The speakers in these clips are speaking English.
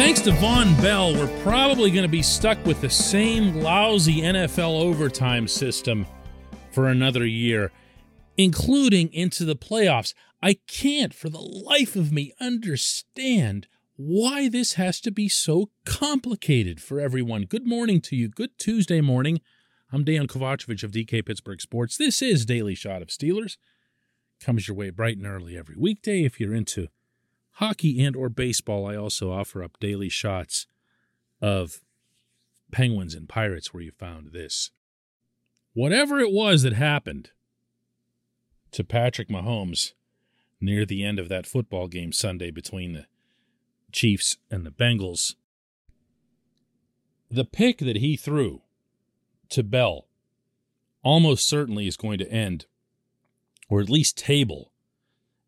Thanks to Vonn Bell, we're probably going to be stuck with the same lousy NFL overtime system for another year, including into the playoffs. I can't for the life of me understand why this has to be so complicated for everyone. Good morning to you. Good Tuesday morning. I'm Dan Kovacevic of DK Pittsburgh Sports. This is Daily Shot of Steelers. Comes your way bright and early every weekday if you're into hockey and or baseball. I also offer up daily shots of Penguins and Pirates where you found this. Whatever it was that happened to Patrick Mahomes near the end of that football game Sunday between the Chiefs and the Bengals, the pick that he threw to Bell almost certainly is going to end, or at least table,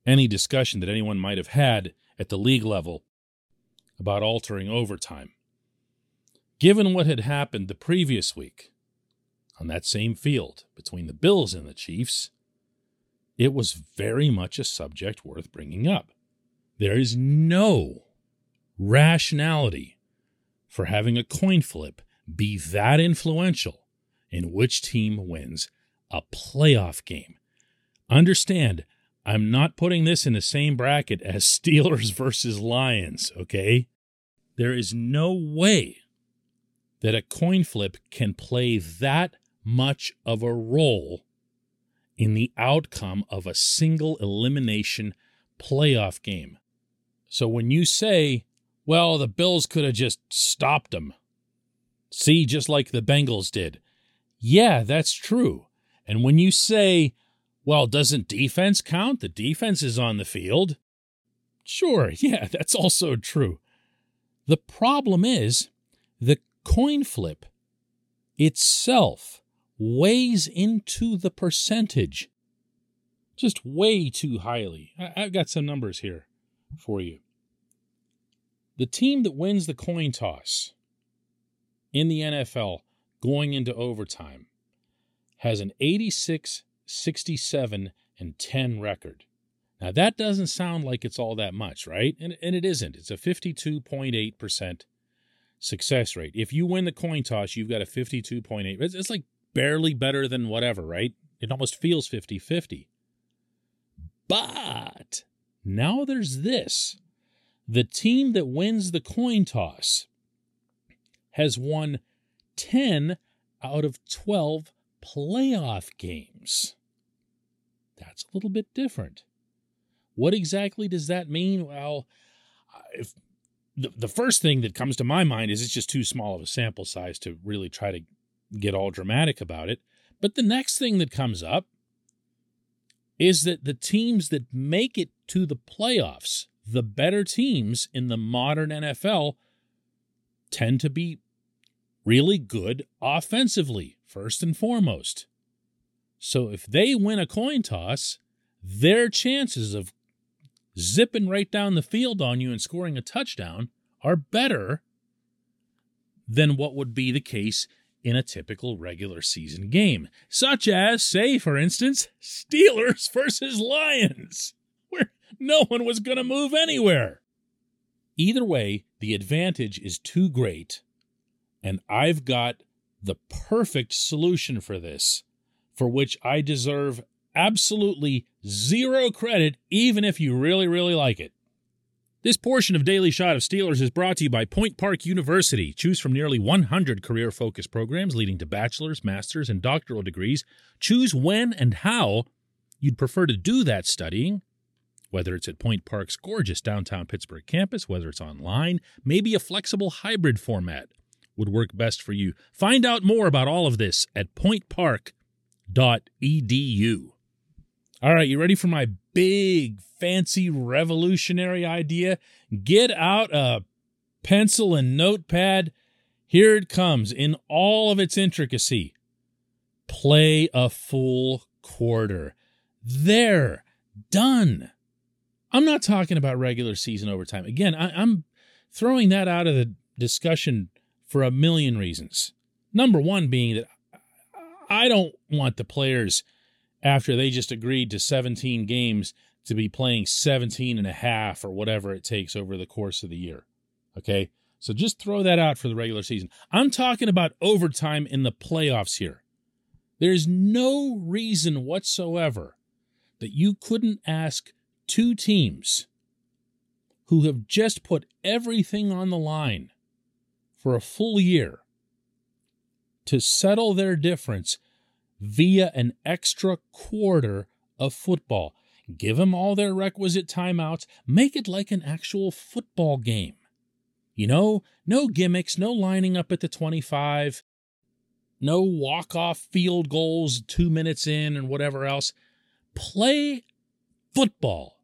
any discussion that anyone might have had at the league level about altering overtime. Given what had happened the previous week on that same field between the Bills and the Chiefs, it was very much a subject worth bringing up. There is no rationality for having a coin flip be that influential in which team wins a playoff game. Understand, I'm not putting this in the same bracket as Steelers versus Lions, okay? There is no way that a coin flip can play that much of a role in the outcome of a single elimination playoff game. So when you say, well, the Bills could have just stopped them, see, just like the Bengals did. Yeah, that's true. And when you say, well, doesn't defense count? The defense is on the field. Sure, yeah, that's also true. The problem is the coin flip itself weighs into the percentage just way too highly. I've got some numbers here for you. The team that wins the coin toss in the NFL going into overtime has an 86 67 and 10 record. Now, that doesn't sound like it's all that much, right? And, and it isn't. It's a 52.8% success rate. If you win the coin toss, you've got a 52.8. It's, it's like barely better than whatever, right? It almost feels 50 50. But now there's this the team that wins the coin toss has won 10 out of 12 playoff games. That's a little bit different. What exactly does that mean? Well, uh, if the, the first thing that comes to my mind is it's just too small of a sample size to really try to get all dramatic about it. But the next thing that comes up is that the teams that make it to the playoffs, the better teams in the modern NFL, tend to be really good offensively, first and foremost. So if they win a coin toss, their chances of zipping right down the field on you and scoring a touchdown are better than what would be the case in a typical regular season game, such as, say, for instance, Steelers versus Lions, where no one was going to move anywhere. Either way, the advantage is too great, and I've got the perfect solution for this, for which I deserve absolutely zero credit, even if you really, really like it. This portion of Daily Shot of Steelers is brought to you by Point Park University. Choose from nearly 100 career focused programs leading to bachelor's, master's, and doctoral degrees. Choose when and how you'd prefer to do that studying, whether it's at Point Park's gorgeous downtown Pittsburgh campus, whether it's online, maybe a flexible hybrid format would work best for you. Find out more about all of this at pointpark.edu. All right, you ready for my big, fancy, revolutionary idea? Get out a pencil and notepad. Here it comes in all of its intricacy. Play a full quarter. There, done. I'm not talking about regular season overtime. Again, I, am throwing that out of the discussion for a million reasons. Number one being that I don't want the players, after they just agreed to 17 games, to be playing 17 and a half or whatever it takes over the course of the year. Okay? So just throw that out for the regular season. I'm talking about overtime in the playoffs here. There's no reason whatsoever that you couldn't ask two teams who have just put everything on the line for a full year to settle their difference via an extra quarter of football. Give them all their requisite timeouts. Make it like an actual football game. You know, no gimmicks, no lining up at the 25, no walk off field goals two minutes in and whatever else. Play football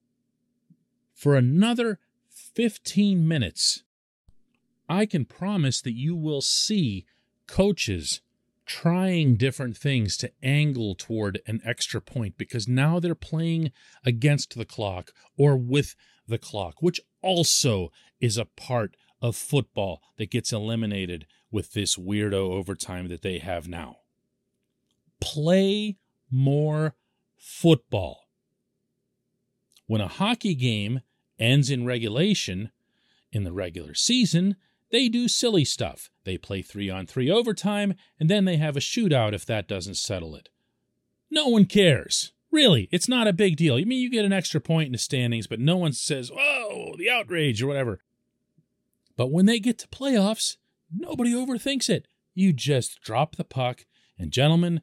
for another 15 minutes I can promise that you will see coaches trying different things to angle toward an extra point because now they're playing against the clock or with the clock, which also is a part of football that gets eliminated with this weirdo overtime that they have now. Play more football. When a hockey game ends in regulation in the regular season, they do silly stuff. They play three on three overtime, and then they have a shootout if that doesn't settle it. No one cares. Really, it's not a big deal. I mean, you get an extra point in the standings, but no one says, oh, the outrage or whatever. But when they get to playoffs, nobody overthinks it. You just drop the puck, and gentlemen,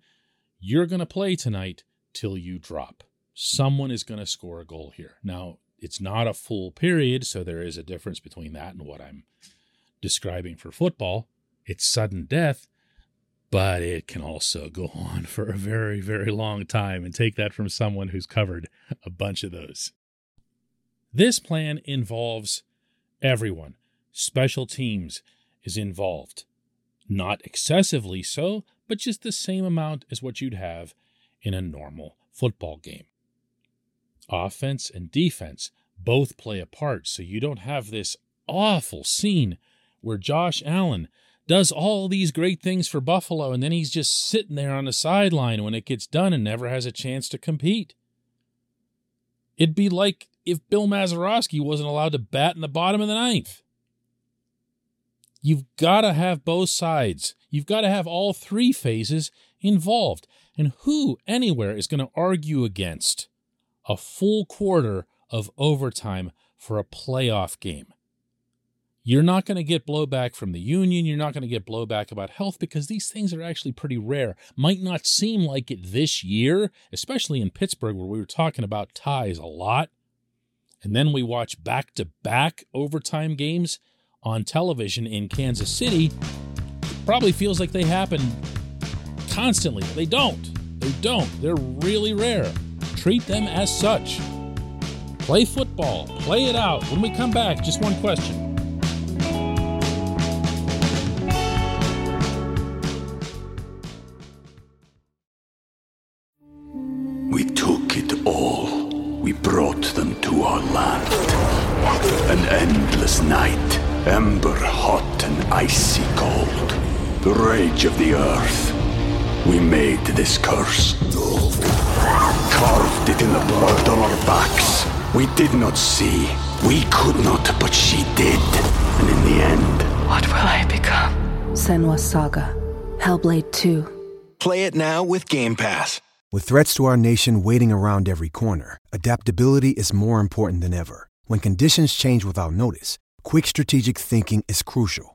you're going to play tonight till you drop. Someone is going to score a goal here. Now, it's not a full period, so there is a difference between that and what I'm describing for football. It's sudden death, but it can also go on for a very, very long time. And take that from someone who's covered a bunch of those. This plan involves everyone. Special teams is involved. Not excessively so, but just the same amount as what you'd have in a normal football game. Offense and defense both play a part, so you don't have this awful scene where Josh Allen does all these great things for Buffalo and then he's just sitting there on the sideline when it gets done and never has a chance to compete. It'd be like if Bill Mazeroski wasn't allowed to bat in the bottom of the ninth. You've got to have both sides. You've got to have all three phases involved. And who anywhere is going to argue against a full quarter of overtime for a playoff game? You're not going to get blowback from the union. You're not going to get blowback about health because these things are actually pretty rare. Might not seem like it this year, especially in Pittsburgh, where we were talking about ties a lot. And then we watch back to back overtime games on television in Kansas City. It probably feels like they happen constantly. They don't. They don't. They're really rare. Treat them as such. Play football. Play it out. When we come back, just one question. The rage of the earth. We made this curse. Carved it in the blood on our backs. We did not see. We could not, but she did. And in the end. What will I become? Senua's Saga. Hellblade 2. Play it now with Game Pass. With threats to our nation waiting around every corner, adaptability is more important than ever. When conditions change without notice, quick strategic thinking is crucial.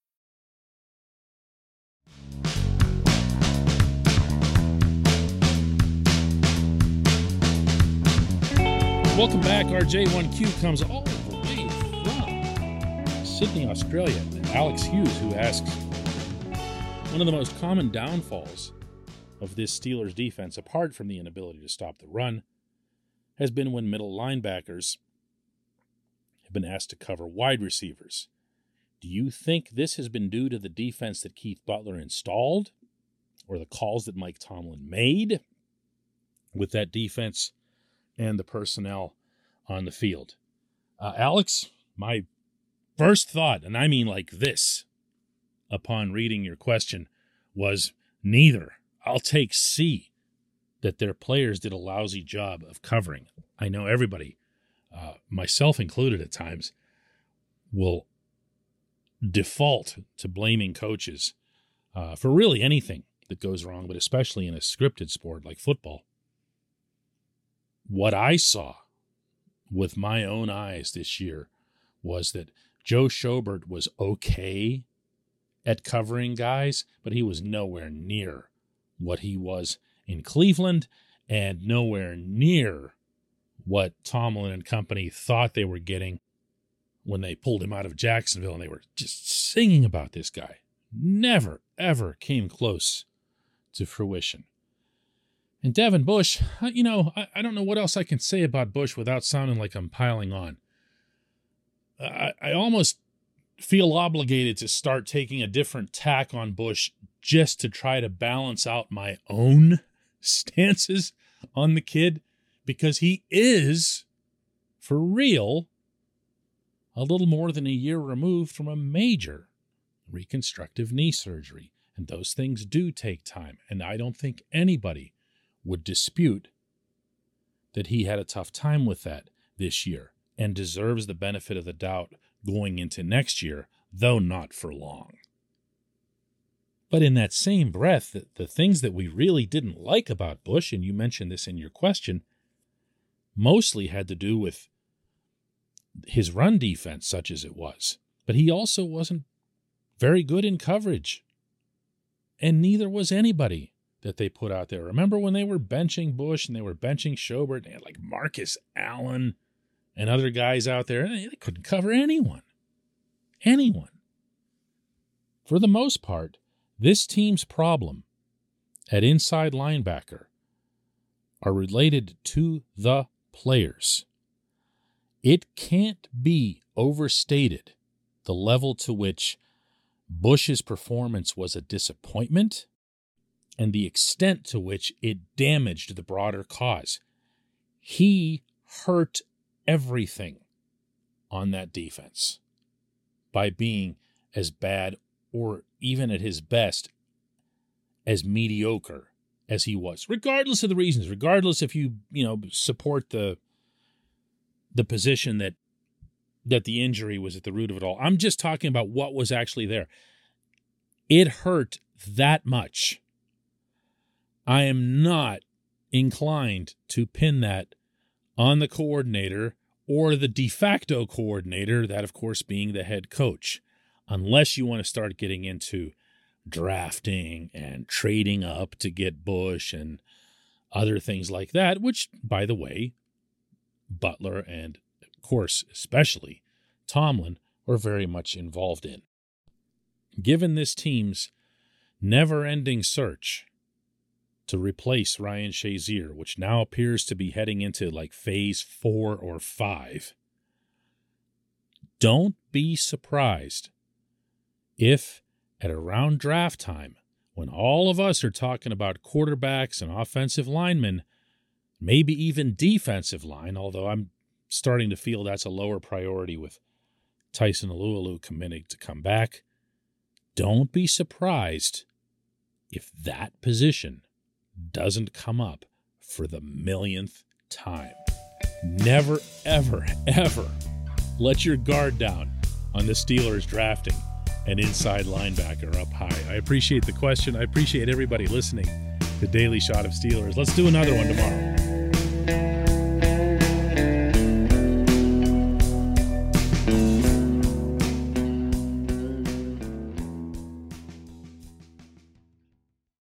Welcome back. Our J1Q comes all the way from Sydney, Australia. Alex Hughes, who asks One of the most common downfalls of this Steelers defense, apart from the inability to stop the run, has been when middle linebackers have been asked to cover wide receivers. Do you think this has been due to the defense that Keith Butler installed or the calls that Mike Tomlin made with that defense? And the personnel on the field. Uh, Alex, my first thought, and I mean like this, upon reading your question, was neither. I'll take C, that their players did a lousy job of covering. I know everybody, uh, myself included at times, will default to blaming coaches uh, for really anything that goes wrong, but especially in a scripted sport like football what I saw with my own eyes this year was that Joe Schobert was okay at covering guys, but he was nowhere near what he was in Cleveland and nowhere near what Tomlin and company thought they were getting when they pulled him out of Jacksonville and they were just singing about this guy. Never, ever came close to fruition. And Devin Bush, you know, I, I, don't know what else I can say about Bush without sounding like I'm piling on. I, I almost feel obligated to start taking a different tack on Bush just to try to balance out my own stances on the kid because he is, for real, a little more than a year removed from a major reconstructive knee surgery. And those things do take time. And I don't think anybody would dispute that he had a tough time with that this year and deserves the benefit of the doubt going into next year, though not for long. But in that same breath, the, the things that we really didn't like about Bush, and you mentioned this in your question, mostly had to do with his run defense, such as it was. But he also wasn't very good in coverage. And neither was anybody that they put out there. Remember when they were benching Bush and they were benching Schobert? They had like Marcus Allen and other guys out there. They couldn't cover anyone. Anyone. For the most part, this team's problem at inside linebacker are related to the players. It can't be overstated the level to which Bush's performance was a disappointment and the extent to which it damaged the broader cause. He hurt everything on that defense by being as bad or even at his best as mediocre as he was regardless of the reasons regardless if you you know support the the position that that the injury was at the root of it all. I'm just talking about what was actually there. It hurt that much. I am not inclined to pin that on the coordinator or the de facto coordinator, that of course being the head coach, unless you want to start getting into drafting and trading up to get Bush and other things like that, which, by the way, Butler and, of course, especially Tomlin are very much involved in. Given this team's never ending search to replace Ryan Shazier, which now appears to be heading into like phase four or five, don't be surprised if at around draft time, when all of us are talking about quarterbacks and offensive linemen, maybe even defensive line, although I'm starting to feel that's a lower priority with Tyson Alualu committing to come back. Don't be surprised if that position doesn't come up for the millionth time. Never, ever, ever let your guard down on the Steelers drafting an inside linebacker up high. I appreciate the question. I appreciate everybody listening. The Daily Shot of Steelers. Let's do another one tomorrow.